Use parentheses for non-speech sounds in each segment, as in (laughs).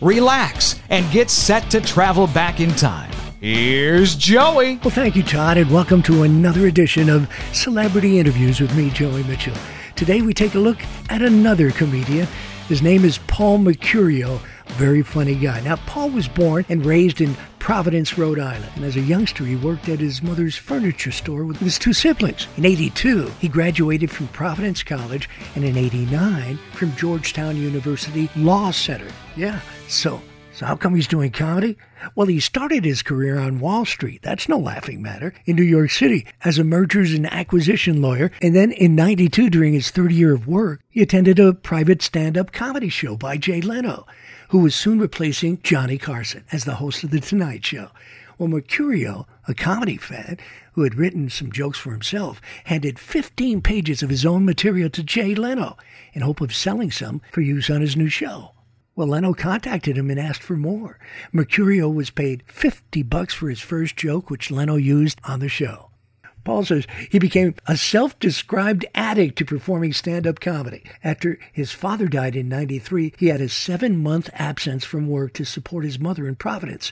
relax, and get set to travel back in time. Here's Joey. Well, thank you, Todd, and welcome to another edition of Celebrity Interviews with me, Joey Mitchell. Today we take a look at another comedian. His name is Paul Mecurio, very funny guy. Now, Paul was born and raised in Providence, Rhode Island, and as a youngster, he worked at his mother's furniture store with his two siblings. In 82, he graduated from Providence College, and in 89, from Georgetown University Law Center. Yeah, so so how come he's doing comedy? Well, he started his career on Wall Street. That's no laughing matter. In New York City as a mergers and acquisition lawyer. And then in 92, during his third year of work, he attended a private stand-up comedy show by Jay Leno, who was soon replacing Johnny Carson as the host of The Tonight Show. Well, Mercurio, a comedy fan who had written some jokes for himself, handed 15 pages of his own material to Jay Leno in hope of selling some for use on his new show. Well, Leno contacted him and asked for more. Mercurio was paid 50 bucks for his first joke, which Leno used on the show. Paul says he became a self described addict to performing stand up comedy. After his father died in 93, he had a seven month absence from work to support his mother in Providence.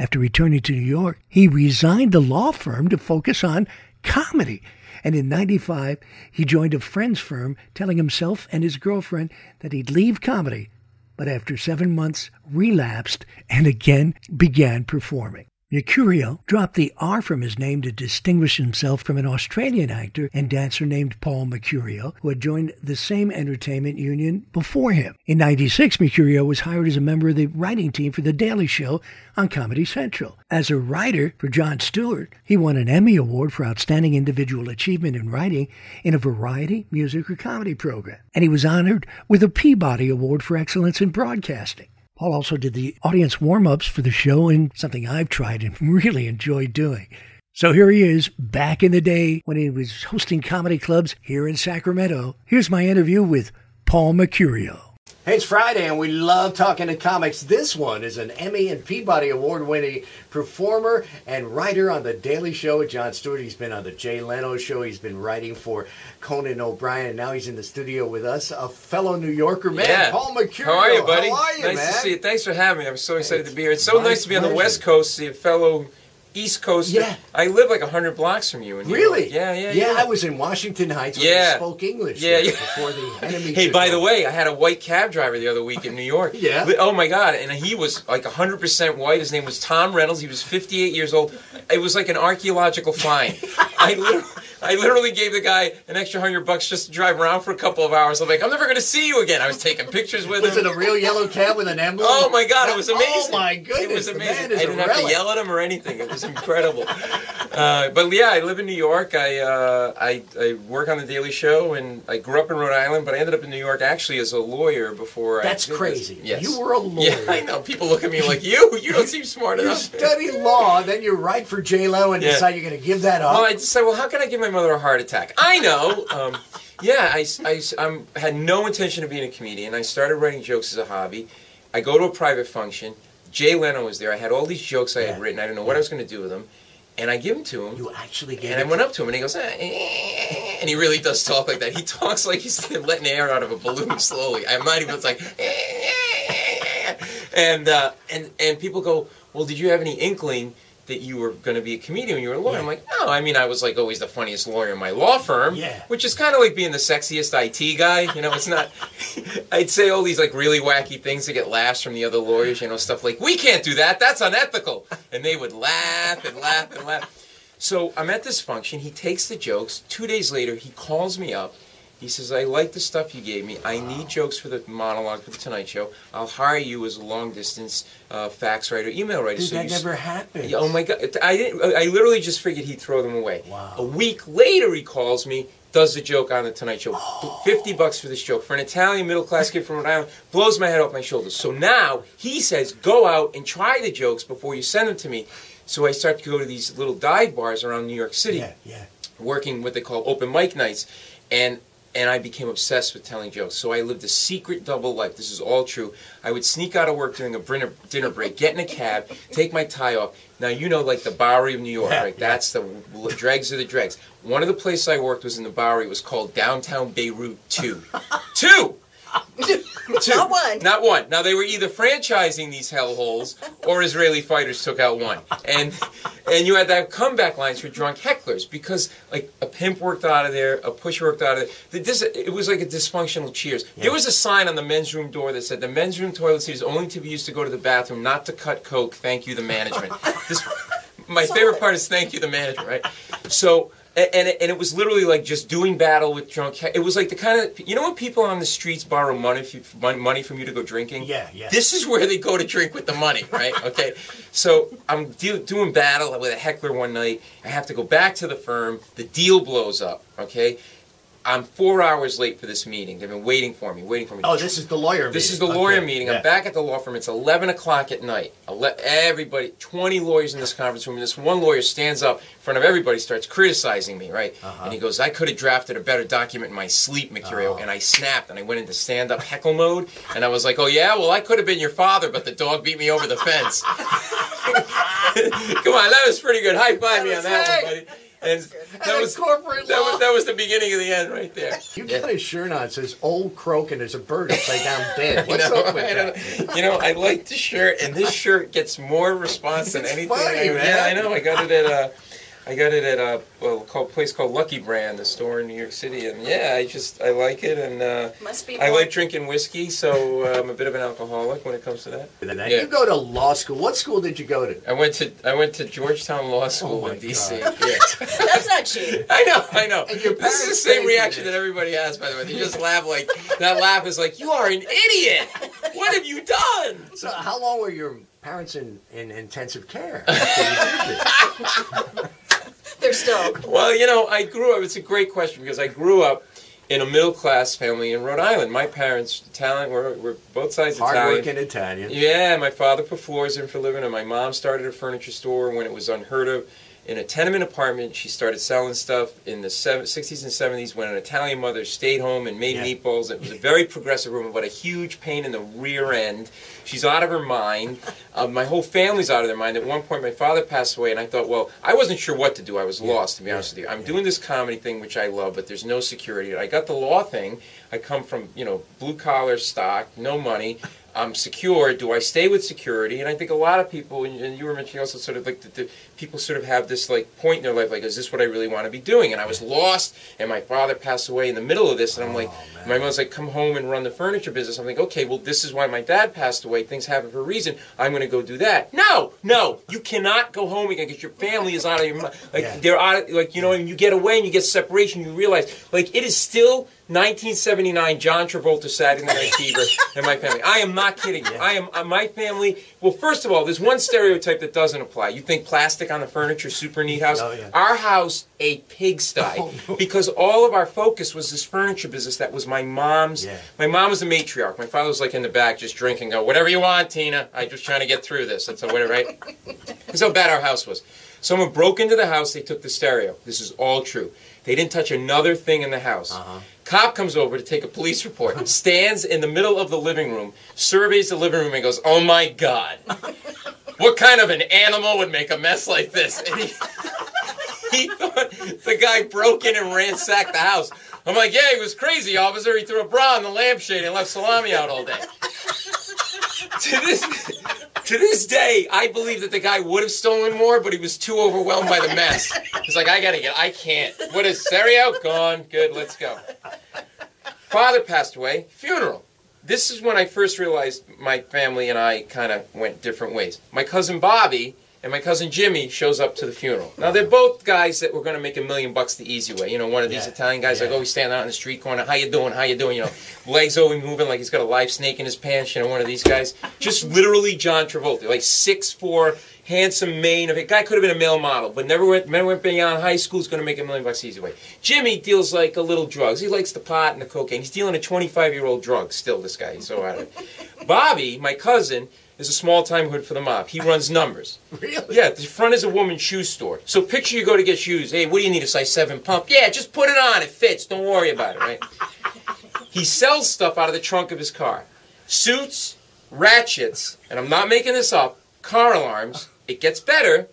After returning to New York, he resigned the law firm to focus on comedy. And in 95, he joined a friend's firm, telling himself and his girlfriend that he'd leave comedy but after seven months relapsed and again began performing. Mecurio dropped the R from his name to distinguish himself from an Australian actor and dancer named Paul Mercurio, who had joined the same entertainment union before him. In 96, Mecurio was hired as a member of the writing team for The Daily Show on Comedy Central. As a writer for Jon Stewart, he won an Emmy Award for Outstanding Individual Achievement in Writing in a variety, music, or comedy program. And he was honored with a Peabody Award for Excellence in Broadcasting. Paul also did the audience warm ups for the show and something I've tried and (laughs) really enjoyed doing. So here he is, back in the day when he was hosting comedy clubs here in Sacramento. Here's my interview with Paul Mecurio. Hey, it's Friday, and we love talking to comics. This one is an Emmy and Peabody Award winning performer and writer on The Daily Show with Jon Stewart. He's been on The Jay Leno Show. He's been writing for Conan O'Brien, and now he's in the studio with us, a fellow New Yorker man, Yeah. Paul Mercurio. How are you, buddy? How are you, nice man? to see you. Thanks for having me. I'm so excited It's to be here. It's so nice to be on the pleasure. West Coast, see a fellow East Coast. Yeah. I live like 100 blocks from you. New Really? York. Yeah, yeah, yeah. yeah. I was in Washington Heights when Yeah. they spoke English Yeah, yeah. before the (laughs) enemy. Hey, by the way, I had a white cab driver the other week in New York. (laughs) Yeah? Oh my God! And he was like 100% white. His name was Tom Reynolds. He was 58 years old. It was like an archaeological find. (laughs) I literally, I literally gave the guy an extra hundred bucks just to drive around for a couple of hours. I'm like, I'm never going to see you again. I was taking pictures with was him. it a real yellow cab with an emblem? Oh my God! It was amazing. Oh my goodness! It was amazing. I didn't have to yell at him or anything. It was incredible. uh, but yeah, I live in New York. I, uh, I I work on the Daily Show, and I grew up in Rhode Island, but I ended up in New York actually as a lawyer before. That's I did this. crazy. Yes. You were a (laughs) lawyer. Yeah, I know. People look at me like you. You don't seem smart You enough. You study law, then you write for Jay Leno and Yeah. decide you're going to give that up. Well, I just said, well, how can I give my mother a heart attack? I know. Um, yeah, I, I, I'm- had no intention of being a comedian. I started writing jokes as a hobby. I go to a private function. Jay Leno was there. I had all these jokes I Yeah. had written. I didn't know what I was going to do with them. And I give them to him. you actually gave And I went up to him and he goes, "Eh, eh," and he really does talk like that. He talks like he's (laughs) letting air out of a balloon (laughs) slowly. I'm not even, it's like, "Eh," and, uh, and, and people go, well, did you have any inkling that you were going to be a comedian when you were a lawyer? Yeah. I'm like, no, I mean, I was like always the funniest lawyer in my law firm, Yeah. which is kind of like being the sexiest IT guy. You know, it's not, (laughs) I'd say all these like really wacky things to get laughs from the other lawyers, you know, stuff like, we can't do that, that's unethical. And they would laugh and laugh and laugh. So I'm at this function. He takes the jokes. Two days later, he calls me up. He says, I like the stuff you gave me. I need jokes for the monologue for the Tonight Show. I'll hire you as a long distance uh, fax writer, email writer. Dude, so that never happened. Yeah, Oh my God! I didn't. I literally just figured he'd throw them away. Wow. A week later, he calls me. does the joke on the Tonight Show. (gasps) 50 bucks for this joke. For an Italian middle class kid from Rhode Island, blows my head off my shoulders. So now he says, go out and try the jokes before you send them to me. So I start to go to these little dive bars around New York City, Yeah, yeah. working what they call open mic nights. And and I became obsessed with telling jokes. So I lived a secret double life. This is all true. I would sneak out of work during a dinner, dinner break, get in a cab, take my tie off. Now you know, like the Bowery of New York, Yeah, right? yeah. That's the dregs of the dregs. One of the places I worked was in the Bowery. It was called Downtown Beirut Two. (laughs) Two. (laughs) (laughs) Two. Not one. Not one. Now they were either franchising these hellholes or Israeli fighters took out one. And and you had that comeback lines for drunk hecklers because like a pimp worked out of there, a push worked out of there. The dis- it was like a dysfunctional cheers. There was a sign on the men's room door that said the men's room toilet seat is only to be used to go to the bathroom, not to cut coke. Thank you, the management. (laughs) This my favorite part is thank you, the management, right? So and and it, and it was literally like just doing battle with drunk. It was like the kind of you know when people on the streets borrow money you, money from you to go drinking. Yeah, yeah. This is where they go to drink with the money, right? (laughs) Okay, so I'm do, doing battle with a heckler one night. I have to go back to the firm. The deal blows up. Okay, I'm four hours late for this meeting. They've been waiting for me, waiting for me. Oh, this is the lawyer meeting. This is meeting. the lawyer Okay, meeting. yeah. I'm back at the law firm. It's 11 o'clock at night. Ele- everybody, 20 lawyers in this conference room. And this one lawyer stands up in front of everybody, starts criticizing me, right? Uh-huh. And he goes, I could have drafted a better document in my sleep, Mercurio. Oh. And I snapped and I went into stand up heckle mode. And I was like, oh, yeah? Well, I could have been your father, but the dog beat me over the fence. (laughs) Come on, that was pretty good. High five me on that one, buddy. And that And was, corporate that was that was the beginning of the end right there. You Yeah. got a shirt on that says "Old Croak" and there's a bird upside (laughs) down dead. What's I know, up with that? You know, I like the shirt, and this shirt gets more response than It's anything. funny, I, man. Yeah, I know. I got it at a, I got it at a well, called, place called Lucky Brand, a store in New York City, and yeah, I just I like it, and uh, Must be. I like drinking whiskey, so uh, I'm a bit of an alcoholic when it comes to that. And then Yeah. You go to law school. What school did you go to? I went to I went to Georgetown Law School Oh my in D.C. God. Yeah. (laughs) That's not cheating. I know, I know. And your this is the same reaction that everybody has, by the way. They just laugh like that. Laugh is like, "You are an idiot. What have you done?" So, how long were your parents in, in intensive care? (laughs) after you did this? They're still. Well, you know, I grew up. It's a great question because I grew up in a middle class family in Rhode Island. My parents, Italian, were, were both sides of Italian. Hardworking Italian. Yeah, my father put floors in for a living, and my mom started a furniture store when it was unheard of. In a tenement apartment, she started selling stuff in the seven, 60s and 70s when an Italian mother stayed home and made Yeah. meatballs. It was a very progressive woman, but a huge pain in the rear end. She's out of her mind. Uh, my whole family's out of their mind. At one point, my father passed away, and I thought, well, I wasn't sure what to do. I was lost, to be honest with you. I'm doing this comedy thing, which I love, but there's no security. I got the law thing. I come from, you know, blue collar stock, no money. I'm secure. Do I stay with security? And I think a lot of people, and you were mentioning also sort of like the, the people sort of have this like point in their life, like, is this what I really want to be doing? And I was lost, and my father passed away in the middle of this, and I'm like, Oh, my mom's like, come home and run the furniture business. I'm like, okay, well, this is why my dad passed away. Things happen for a reason. I'm going to go do that. No, no, you cannot go home again because your family is out of your mind. Like Yeah. they're out. Of, like you know, and you get away and you get separation. You realize, like, it is still 1979. John Travolta Saturday Night (laughs) Fever and my family. I am not kidding you. I am uh, my family. Well, first of all, there's one stereotype that doesn't apply. You think plastic on the furniture, super neat house. Oh, yeah. Our house, a pigsty, (laughs) Oh, no. because all of our focus was this furniture business that was my mom's. Yeah. My mom was the matriarch. My father was like in the back just drinking. Go whatever you want, Tina. I just trying to get through this. That's whatever, right? (laughs) That's how bad our house was. Someone broke into the house. They took the stereo. This is all true. They didn't touch another thing in the house. Uh-huh. Cop comes over to take a police report. Stands in the middle of the living room. Surveys the living room and goes, "Oh my god, what kind of an animal would make a mess like this?" And he, (laughs) he thought the guy broke in and ransacked the house. I'm like, "Yeah, he was crazy, officer. He threw a bra on the lampshade and left salami out all day." (laughs) to this to this day, I believe that the guy would have stolen more, but he was too overwhelmed by the mess. He's like, I gotta get, I can't. What is stereo? Gone. Good, let's go. Father passed away. Funeral. This is when I first realized my family and I kind of went different ways. My cousin Bobby and my cousin Jimmy shows up to the funeral. Now they're both guys that were going to make a million bucks the easy way. You know, one of these Yeah. Italian guys like Yeah. Oh, always standing out in the street corner, how you doing, how you doing, you know, (laughs) legs always moving like he's got a live snake in his pants. You know, one of these guys, just literally John Travolta, like six four, handsome mane of it. Guy could have been a male model, but never went, never went beyond high school. Is going to make a million bucks the easy way. Jimmy deals like a little drugs. He likes the pot and the cocaine. He's dealing a 25 year old drug still. This guy, he's so out of it. Bobby, my cousin, is a small time hood for the mob. He runs numbers. (laughs) Really? Yeah, the front is a woman's shoe store. So picture you go to get shoes. Hey, what do you need? A size seven pump? Yeah, just put it on. It fits. Don't worry about it, right? (laughs) he sells stuff out of the trunk of his car. Suits, ratchets, and I'm not making this up, car alarms. It gets better.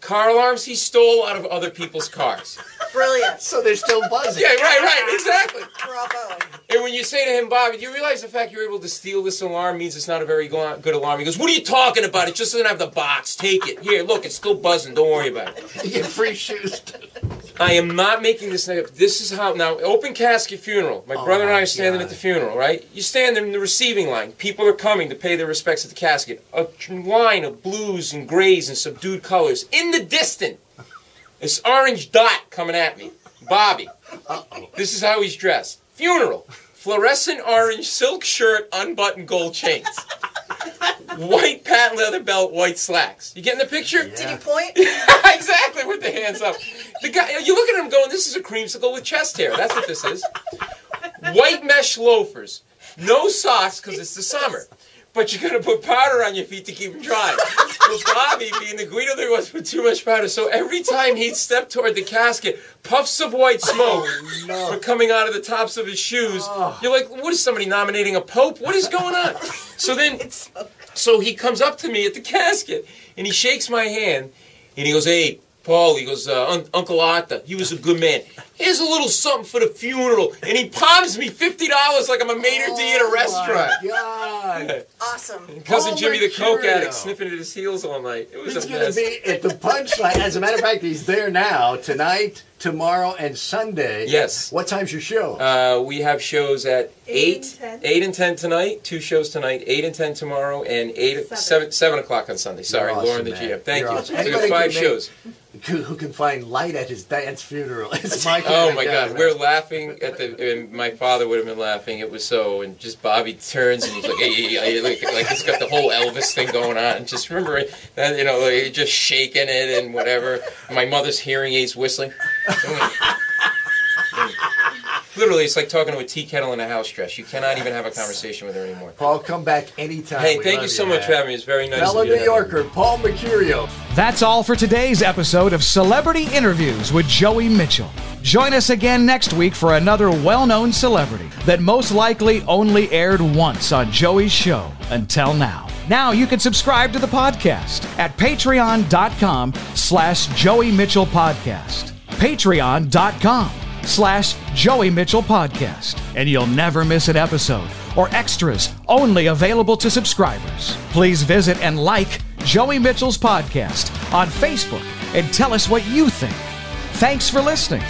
Car alarms he stole out of other people's cars. Brilliant. So they're still buzzing. Yeah, right, right, exactly. Bravo. And when you say to him, Bobby, do you realize the fact you're able to steal this alarm means it's not a very good alarm? He goes, What are you talking about? It just doesn't have the box. Take it. Here, look, it's still buzzing. Don't worry about it. (laughs) You get free shoes. I am not making this negative. This is how now open casket funeral. My oh brother and I Oh are standing God. at the funeral, right? You stand there in the receiving line. People are coming to pay their respects at the casket. A line of blues and grays and subdued colors. In the distant, this orange dot coming at me. Bobby. This is how he's dressed. Funeral. Fluorescent orange silk shirt, unbuttoned gold chains. White patent leather belt, white slacks. You getting the picture? Did you point? (laughs) exactly with the hands up. The guy, you look at him going, "This is a creamsicle with chest hair." That's what this is. White mesh loafers, no socks because it's the summer, but you're gonna put powder on your feet to keep them dry. Well, Bobby, being the Guido there was, put too much powder, so every time he'd step toward the casket, puffs of white oh, smoke no. were coming out of the tops of his shoes. Ah. You're like, "What is somebody nominating a pope? What is going on?" So then. (laughs) So he comes up to me at the casket and he shakes my hand and he goes, "Hey, Paul," he goes, uh, Un- "Uncle Arthur, he was a good man. Here's a little something for the funeral." And he palms me fifty dollars like I'm a maitre d' at a restaurant. Oh, my God. (laughs) Awesome. Cousin Paul Jimmy the coke Mercurio. addict sniffing at his heels all night. It was He's a going to mess. be at the punchline. As a matter of fact, he's there now, tonight, tomorrow, and Sunday. Yes. What time's your show? Uh, we have shows at Eight 8, and 10. 8 and 10 tonight, two shows tonight, 8 and 10 tomorrow, and 8, Seven. 7, 7 o'clock on Sunday. Sorry, awesome, Lauren the man. GM. Thank You're you. awesome. So we Anybody got five can make- shows. Who, can find light at his dance funeral? (laughs) It's oh my Oh my God, we're laughing at the. And my father would have been laughing. It was so, and just Bobby turns and he's like, hey, hey, hey, like, like he's got the whole Elvis thing going on. Just remember that, you know, like, just shaking it and whatever. My mother's hearing aids whistling. Literally, it's like talking to a tea kettle in a house dress. You cannot even have a conversation with her anymore. Paul, come back anytime. Hey, We thank you so much for having me. It's very nice. Fellow of you to New have me. Yorker, Paul Mercurio. That's all for today's episode of Celebrity Interviews with Joey Mitchell. Join us again next week for another well known celebrity that most likely only aired once on Joey's show until now. Now you can subscribe to the podcast at patreon.com slash Joey Mitchell Podcast. Patreon.com slash Joey Mitchell Podcast. And you'll never miss an episode or extras only available to subscribers. Please visit and like Joey Mitchell's podcast on Facebook and tell us what you think. Thanks for listening.